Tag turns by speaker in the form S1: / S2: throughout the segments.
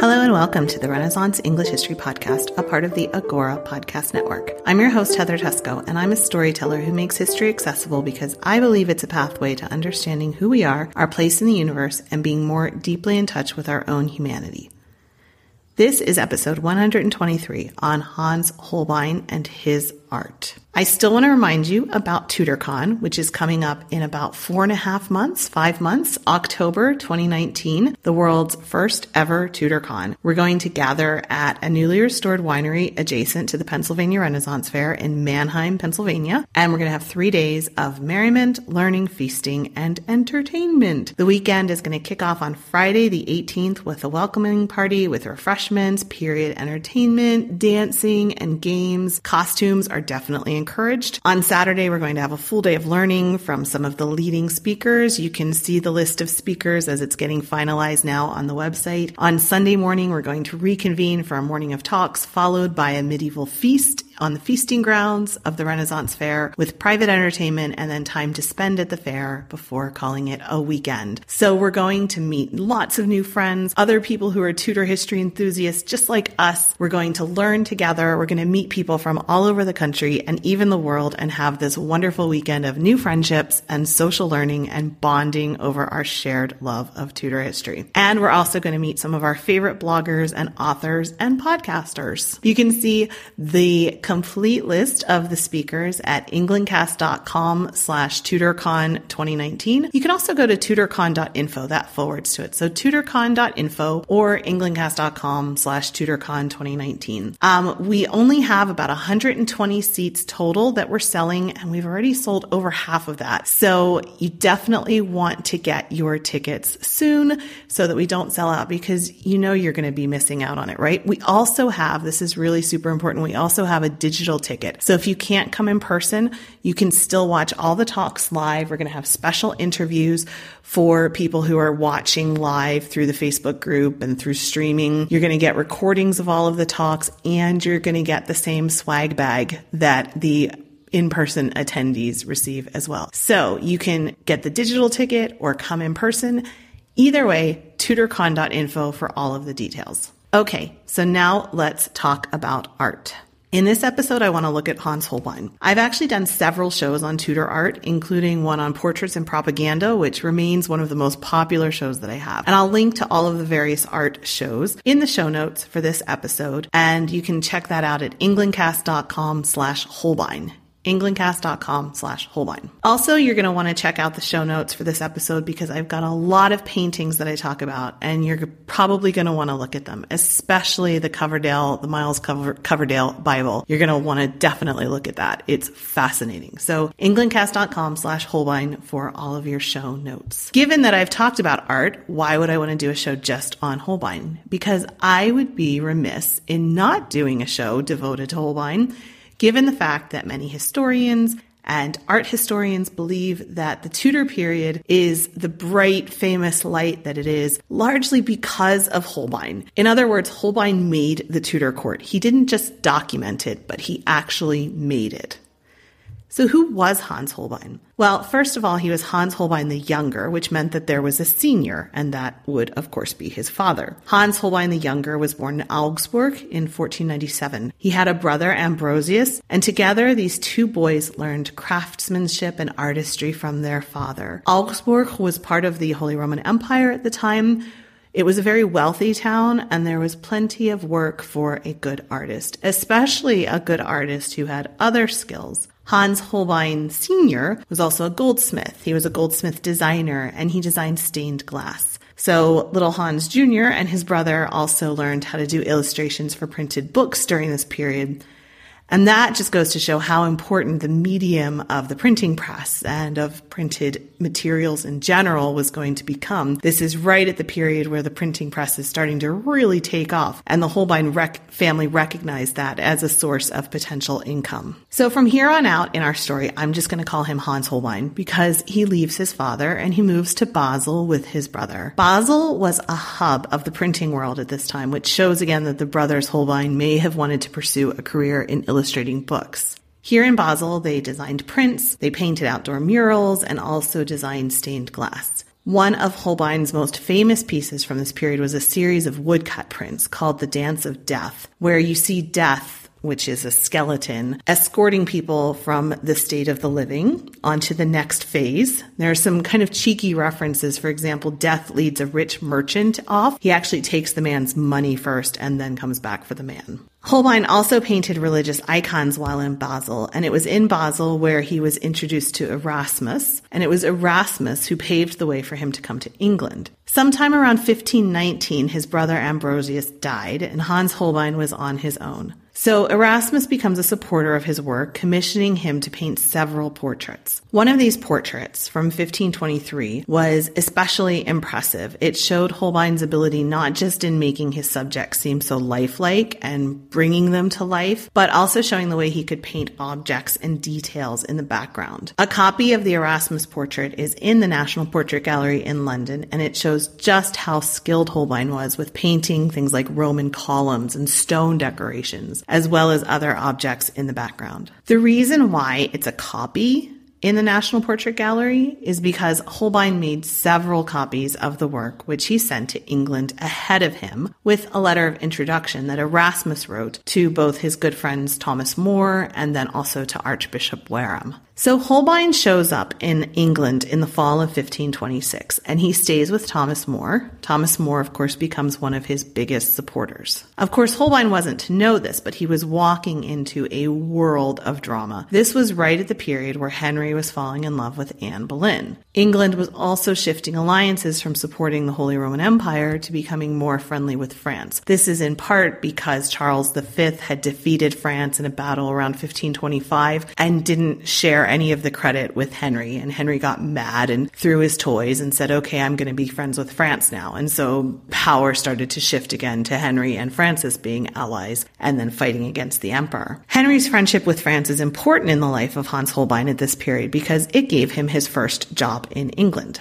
S1: Hello and welcome to the Renaissance English History Podcast, a part of the Agora Podcast Network. I'm your host, Heather Teysko, and I'm a storyteller who makes history accessible because I believe it's a pathway to understanding who we are, our place in the universe, and being more deeply in touch with our own humanity. This is episode 123 on Hans Holbein and his art. I still want to remind you about TudorCon, which is coming up in about four and a half months, five months, October 2019, the world's first ever TudorCon. We're going to gather at a newly restored winery adjacent to the Pennsylvania Renaissance Fair in Manheim, Pennsylvania. And we're going to have three days of merriment, learning, feasting, and entertainment. The weekend is going to kick off on Friday, the 18th, with a welcoming party with refreshments, period entertainment, dancing, and games. Costumes are definitely encouraged. On Saturday, we're going to have a full day of learning from some of the leading speakers. You can see the list of speakers as it's getting finalized now on the website. On Sunday morning, we're going to reconvene for a morning of talks, followed by a medieval feast on the feasting grounds of the Renaissance Fair with private entertainment and then time to spend at the fair before calling it a weekend. So we're going to meet lots of new friends, other people who are Tudor history enthusiasts just like us. We're going to learn together. We're going to meet people from all over the country and even the world and have this wonderful weekend of new friendships and social learning and bonding over our shared love of Tudor history. And we're also going to meet some of our favorite bloggers and authors and podcasters. You can see the complete list of the speakers at englandcast.com slash tudorcon 2019. You can also go to tudorcon.info, that forwards to it. So tudorcon.info or englandcast.com slash tudorcon 2019. Um, we only have about 120 seats total that we're selling and we've already sold over half of that. So you definitely want to get your tickets soon so that we don't sell out because you know you're going to be missing out on it, right? We also have, this is really super important. We also have a digital ticket. So if you can't come in person, you can still watch all the talks live. We're going to have special interviews for people who are watching live through the Facebook group and through streaming. You're going to get recordings of all of the talks and you're going to get the same swag bag that the in-person attendees receive as well. So you can get the digital ticket or come in person. Either way, tudorcon.info for all of the details. Okay, so now let's talk about art. In this episode, I want to look at Hans Holbein. I've actually done several shows on Tudor art, including one on portraits and propaganda, which remains one of the most popular shows that I have. And I'll link to all of the various art shows in the show notes for this episode. And you can check that out at englandcast.com slash Holbein englandcast.com slash Holbein. Also, you're going to want to check out the show notes for this episode because I've got a lot of paintings that I talk about and you're probably going to want to look at them, especially the Coverdale, the Miles Cover, Coverdale Bible. You're going to want to definitely look at that. It's fascinating. So englandcast.com slash Holbein for all of your show notes. Given that I've talked about art, why would I want to do a show just on Holbein? Because I would be remiss in not doing a show devoted to Holbein given the fact that many historians and art historians believe that the Tudor period is the bright, famous light that it is largely because of Holbein. In other words, Holbein made the Tudor court. He didn't just document it, but he actually made it. So, who was Hans Holbein? Well, first of all, he was Hans Holbein the Younger, which meant that there was a senior, and that would, of course, be his father. Hans Holbein the Younger was born in Augsburg in 1497. He had a brother, Ambrosius, and together these two boys learned craftsmanship and artistry from their father. Augsburg was part of the Holy Roman Empire at the time. It was a very wealthy town and there was plenty of work for a good artist, especially a good artist who had other skills. Hans Holbein Sr. was also a goldsmith. He was a goldsmith designer and he designed stained glass. So little Hans Jr. and his brother also learned how to do illustrations for printed books during this period. And that just goes to show how important the medium of the printing press and of printed materials in general was going to become. This is right at the period where the printing press is starting to really take off, and the Holbein rec- family recognized that as a source of potential income. So from here on out in our story, I'm just going to call him Hans Holbein because he leaves his father and he moves to Basel with his brother. Basel was a hub of the printing world at this time, which shows again that the brothers Holbein may have wanted to pursue a career in illustration illustrating books. Here in Basel, they designed prints, they painted outdoor murals, and also designed stained glass. One of Holbein's most famous pieces from this period was a series of woodcut prints called The Dance of Death, where you see death which is a skeleton, escorting people from the state of the living onto the next phase. There are some kind of cheeky references. For example, death leads a rich merchant off. He actually takes the man's money first and then comes back for the man. Holbein also painted religious icons while in Basel, and it was in Basel where he was introduced to Erasmus, and it was Erasmus who paved the way for him to come to England. Sometime around 1519, his brother Ambrosius died, and Hans Holbein was on his own. So Erasmus becomes a supporter of his work, commissioning him to paint several portraits. One of these portraits from 1523 was especially impressive. It showed Holbein's ability not just in making his subjects seem so lifelike and bringing them to life, but also showing the way he could paint objects and details in the background. A copy of the Erasmus portrait is in the National Portrait Gallery in London, and it shows just how skilled Holbein was with painting things like Roman columns and stone decorations as well as other objects in the background. The reason why it's a copy in the National Portrait Gallery is because Holbein made several copies of the work, which he sent to England ahead of him with a letter of introduction that Erasmus wrote to both his good friends Thomas More and then also to Archbishop Warham. So Holbein shows up in England in the fall of 1526 and he stays with Thomas More. Thomas More, of course, becomes one of his biggest supporters. Of course, Holbein wasn't to know this, but he was walking into a world of drama. This was right at the period where Henry was falling in love with Anne Boleyn. England was also shifting alliances from supporting the Holy Roman Empire to becoming more friendly with France. This is in part because Charles V had defeated France in a battle around 1525 and didn't share any of the credit with Henry. And Henry got mad and threw his toys and said, okay, I'm going to be friends with France now. And so power started to shift again to Henry and Francis being allies and then fighting against the emperor. Henry's friendship with France is important in the life of Hans Holbein at this period because it gave him his first job in England.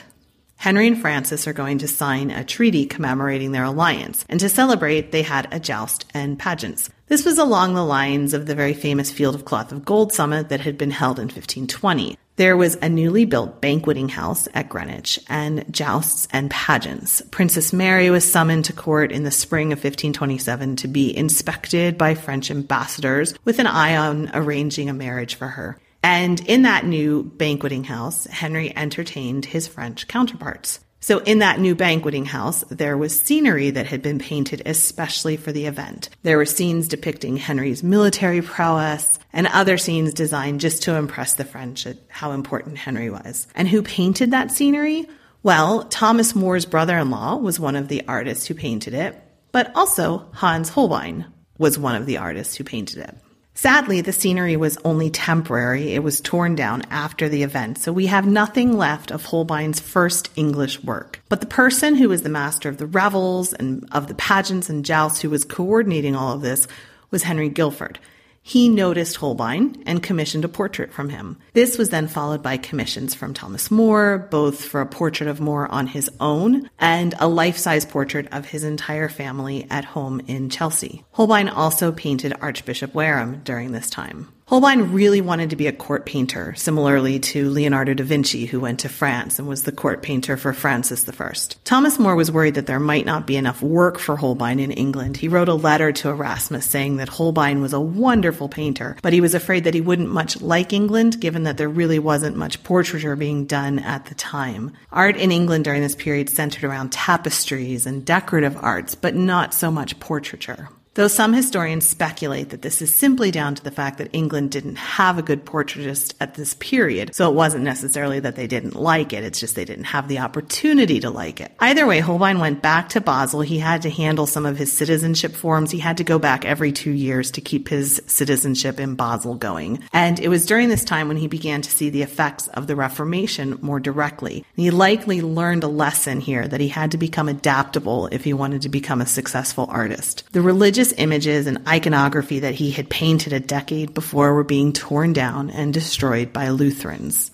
S1: Henry and Francis are going to sign a treaty commemorating their alliance, and to celebrate, they had a joust and pageants. This was along the lines of the very famous Field of Cloth of Gold summit that had been held in 1520. There was a newly built banqueting house at Greenwich and jousts and pageants. Princess Mary was summoned to court in the spring of 1527 to be inspected by French ambassadors with an eye on arranging a marriage for her. And in that new banqueting house, Henry entertained his French counterparts. So in that new banqueting house, there was scenery that had been painted especially for the event. There were scenes depicting Henry's military prowess and other scenes designed just to impress the French at how important Henry was. And who painted that scenery? Well, Thomas More's brother-in-law was one of the artists who painted it, but also Hans Holbein was one of the artists who painted it. Sadly, the scenery was only temporary. It was torn down after the event, so we have nothing left of Holbein's first English work. But the person who was the master of the revels and of the pageants and jousts who was coordinating all of this was Henry Guildford. He noticed Holbein and commissioned a portrait from him. This was then followed by commissions from Thomas More, both for a portrait of More on his own and a life-size portrait of his entire family at home in Chelsea. Holbein also painted Archbishop Warham during this time. Holbein really wanted to be a court painter, similarly to Leonardo da Vinci, who went to France and was the court painter for Francis I. Thomas More was worried that there might not be enough work for Holbein in England. He wrote a letter to Erasmus saying that Holbein was a wonderful painter, but he was afraid that he wouldn't much like England, given that there really wasn't much portraiture being done at the time. Art in England during this period centered around tapestries and decorative arts, but not so much portraiture. Though some historians speculate that this is simply down to the fact that England didn't have a good portraitist at this period, so it wasn't necessarily that they didn't like it, it's just they didn't have the opportunity to like it. Either way, Holbein went back to Basel. He had to handle some of his citizenship forms. He had to go back every two years to keep his citizenship in Basel going. And it was during this time when he began to see the effects of the Reformation more directly. He likely learned a lesson here that he had to become adaptable if he wanted to become a successful artist. The religious images and iconography that he had painted a decade before were being torn down and destroyed by Lutherans.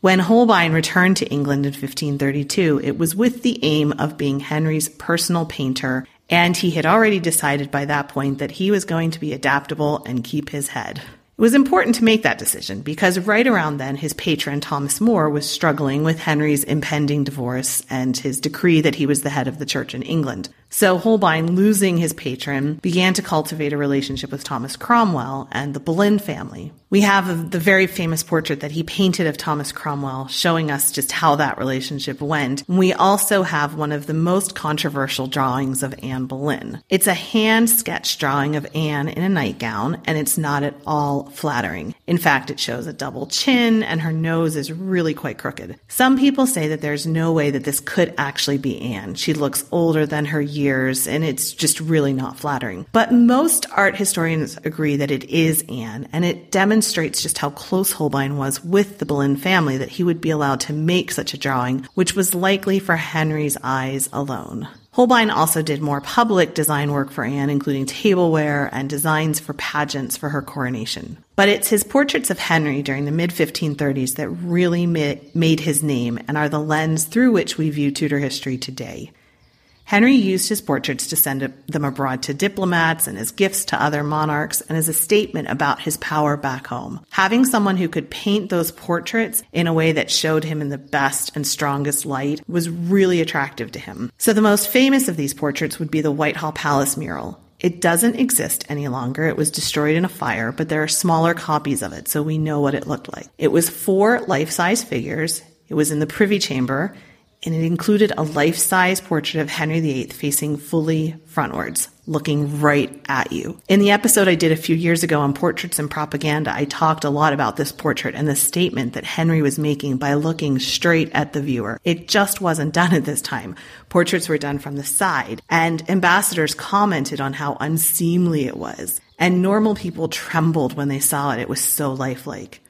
S1: When Holbein returned to England in 1532, it was with the aim of being Henry's personal painter, and he had already decided by that point that he was going to be adaptable and keep his head. It was important to make that decision because right around then, his patron, Thomas More, was struggling with Henry's impending divorce and his decree that he was the head of the church in England. So Holbein, losing his patron, began to cultivate a relationship with Thomas Cromwell and the Boleyn family. We have the very famous portrait that he painted of Thomas Cromwell showing us just how that relationship went. We also have one of the most controversial drawings of Anne Boleyn. It's a hand sketch drawing of Anne in a nightgown, and it's not at all flattering. In fact, it shows a double chin, and her nose is really quite crooked. Some people say that there's no way that this could actually be Anne. She looks older than her years and it's just really not flattering. But most art historians agree that it is Anne, and it demonstrates just how close Holbein was with the Boleyn family that he would be allowed to make such a drawing, which was likely for Henry's eyes alone. Holbein also did more public design work for Anne, including tableware and designs for pageants for her coronation. But it's his portraits of Henry during the mid 1530s that really made his name and are the lens through which we view Tudor history today. Henry used his portraits to send them abroad to diplomats and as gifts to other monarchs and as a statement about his power back home. Having someone who could paint those portraits in a way that showed him in the best and strongest light was really attractive to him. So the most famous of these portraits would be the Whitehall Palace mural. It doesn't exist any longer. It was destroyed in a fire, but there are smaller copies of it, so we know what it looked like. It was four life-size figures. It was in the Privy Chamber and it included a life size portrait of Henry VIII facing fully frontwards, looking right at you. In the episode I did a few years ago on portraits and propaganda, I talked a lot about this portrait and the statement that Henry was making by looking straight at the viewer. It just wasn't done at this time. Portraits were done from the side, and ambassadors commented on how unseemly it was. And normal people trembled when they saw it. It was so lifelike.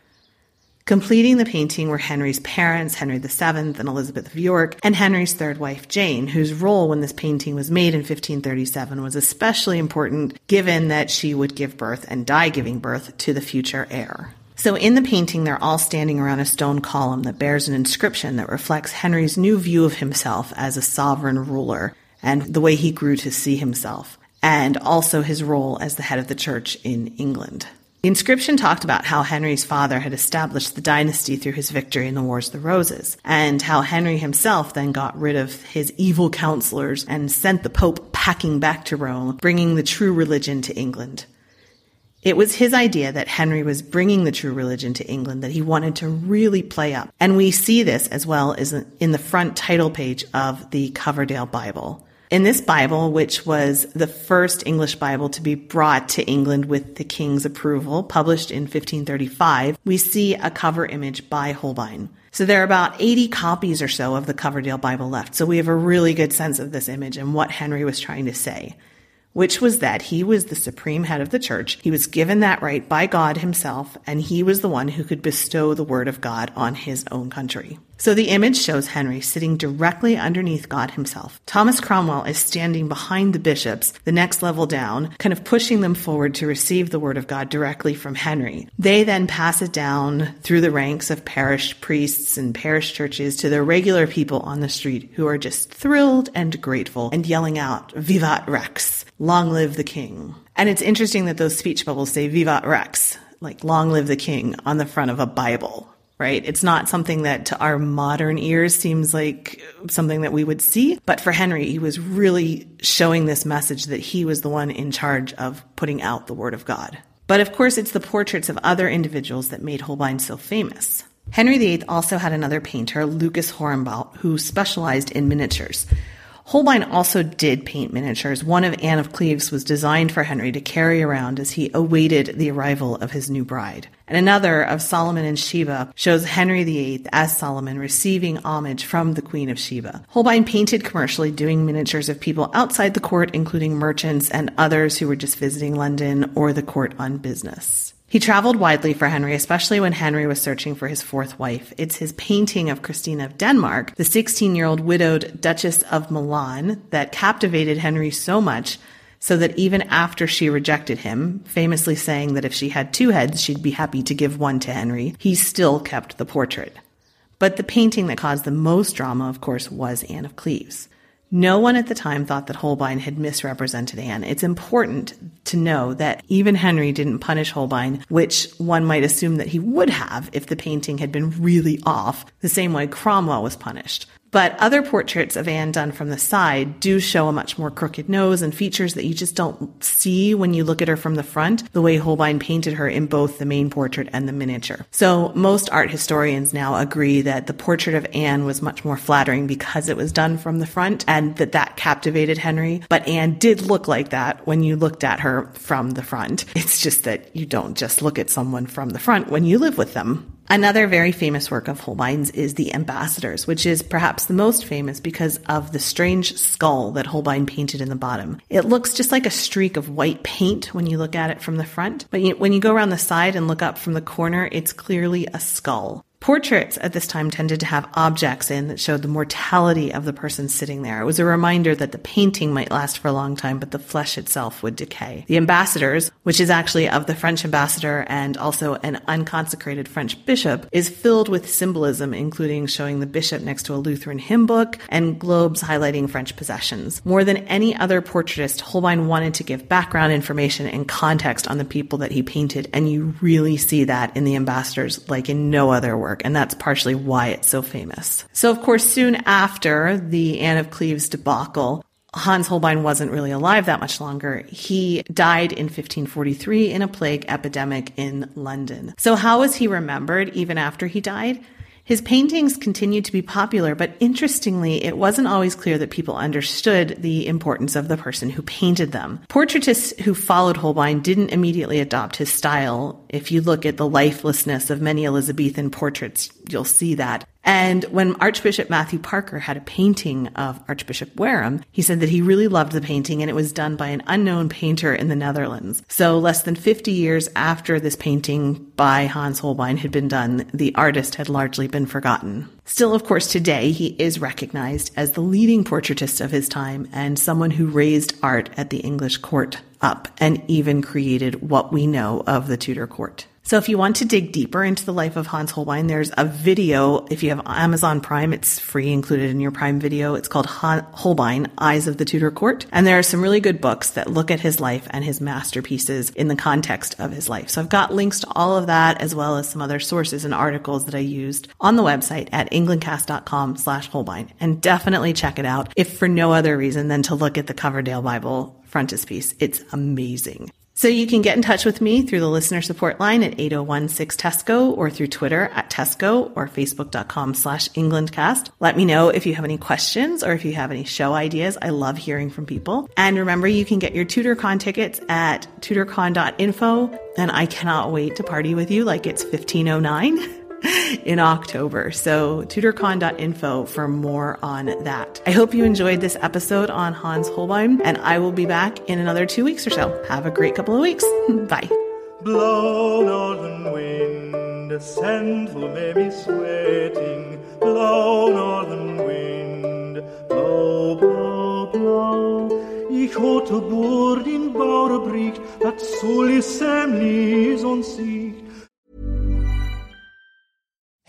S1: Completing the painting were Henry's parents, Henry VII and Elizabeth of York, and Henry's third wife, Jane, whose role when this painting was made in 1537 was especially important given that she would give birth and die giving birth to the future heir. So in the painting, they're all standing around a stone column that bears an inscription that reflects Henry's new view of himself as a sovereign ruler and the way he grew to see himself, and also his role as the head of the church in England. The inscription talked about how Henry's father had established the dynasty through his victory in the Wars of the Roses, and how Henry himself then got rid of his evil counselors and sent the Pope packing back to Rome, bringing the true religion to England. It was his idea that Henry was bringing the true religion to England that he wanted to really play up. And we see this as well as in the front title page of the Coverdale Bible. In this Bible, which was the first English Bible to be brought to England with the king's approval, published in 1535, we see a cover image by Holbein. So there are about 80 copies or so of the Coverdale Bible left. So we have a really good sense of this image and what Henry was trying to say which was that he was the supreme head of the church. He was given that right by God himself, and he was the one who could bestow the word of God on his own country. So the image shows Henry sitting directly underneath God himself. Thomas Cromwell is standing behind the bishops, the next level down, kind of pushing them forward to receive the word of God directly from Henry. They then pass it down through the ranks of parish priests and parish churches to the regular people on the street who are just thrilled and grateful and yelling out, Vivat Rex! Long live the king. And it's interesting that those speech bubbles say Vivat Rex, like long live the king on the front of a Bible, right? It's not something that to our modern ears seems like something that we would see. But for Henry, he was really showing this message that he was the one in charge of putting out the word of God. But of course, it's the portraits of other individuals that made Holbein so famous. Henry VIII also had another painter, Lucas Hornbout, who specialized in miniatures. Holbein also did paint miniatures. One of Anne of Cleves was designed for Henry to carry around as he awaited the arrival of his new bride. And another of Solomon and Sheba shows Henry VIII as Solomon receiving homage from the Queen of Sheba. Holbein painted commercially doing miniatures of people outside the court, including merchants and others who were just visiting London or the court on business. He traveled widely for Henry, especially when Henry was searching for his fourth wife. It's his painting of Christina of Denmark, the 16 year old widowed Duchess of Milan, that captivated Henry so much so that even after she rejected him, famously saying that if she had two heads, she'd be happy to give one to Henry, he still kept the portrait. But the painting that caused the most drama, of course, was Anne of Cleves. No one at the time thought that Holbein had misrepresented Anne. It's important to know that even Henry didn't punish Holbein, which one might assume that he would have if the painting had been really off, the same way Cromwell was punished. But other portraits of Anne done from the side do show a much more crooked nose and features that you just don't see when you look at her from the front, the way Holbein painted her in both the main portrait and the miniature. So most art historians now agree that the portrait of Anne was much more flattering because it was done from the front and that that captivated Henry. But Anne did look like that when you looked at her from the front. It's just that you don't just look at someone from the front when you live with them. Another very famous work of Holbein's is The Ambassadors, which is perhaps the most famous because of the strange skull that Holbein painted in the bottom. It looks just like a streak of white paint when you look at it from the front, but when you go around the side and look up from the corner, it's clearly a skull. Portraits at this time tended to have objects in that showed the mortality of the person sitting there. It was a reminder that the painting might last for a long time, but the flesh itself would decay. The ambassadors, which is actually of the French ambassador and also an unconsecrated French bishop, is filled with symbolism, including showing the bishop next to a Lutheran hymn book and globes highlighting French possessions. More than any other portraitist, Holbein wanted to give background information and context on the people that he painted, and you really see that in the ambassadors like in no other work work, and that's partially why it's so famous. So, of course, soon after the Anne of Cleves debacle, Hans Holbein wasn't really alive that much longer. He died in 1543 in a plague epidemic in London. So, how was he remembered even after he died? His paintings continued to be popular, but interestingly, it wasn't always clear that people understood the importance of the person who painted them. Portraitists who followed Holbein didn't immediately adopt his style. If you look at the lifelessness of many Elizabethan portraits, you'll see that. And when Archbishop Matthew Parker had a painting of Archbishop Warham, he said that he really loved the painting and it was done by an unknown painter in the Netherlands. So less than 50 years after this painting by Hans Holbein had been done, the artist had largely been forgotten. Still, of course, today he is recognized as the leading portraitist of his time and someone who raised art at the English court up and even created what we know of the Tudor court. So if you want to dig deeper into the life of Hans Holbein, there's a video. If you have Amazon Prime, it's free included in your Prime video. It's called Holbein, Eyes of the Tudor Court. And there are some really good books that look at his life and his masterpieces in the context of his life. So I've got links to all of that as well as some other sources and articles that I used on the website at englandcast.com slash Holbein. And definitely check it out if for no other reason than to look at the Coverdale Bible frontispiece. It's amazing. So you can get in touch with me through the listener support line at 8016-TEYSKO or through Twitter at Teysko or facebook.com slash englandcast. Let me know if you have any questions or if you have any show ideas. I love hearing from people. And remember, you can get your TudorCon tickets at tudorcon.info. And I cannot wait to party with you like it's 1509. in October. So tudorcon.info for more on that. I hope you enjoyed this episode on Hans Holbein, and I will be back in another two weeks or so. Have a great couple of weeks. Bye. Blow, northern wind, sweating. Blow, northern wind, blow, blow, blow. Ich in Bauerbricht, siegt.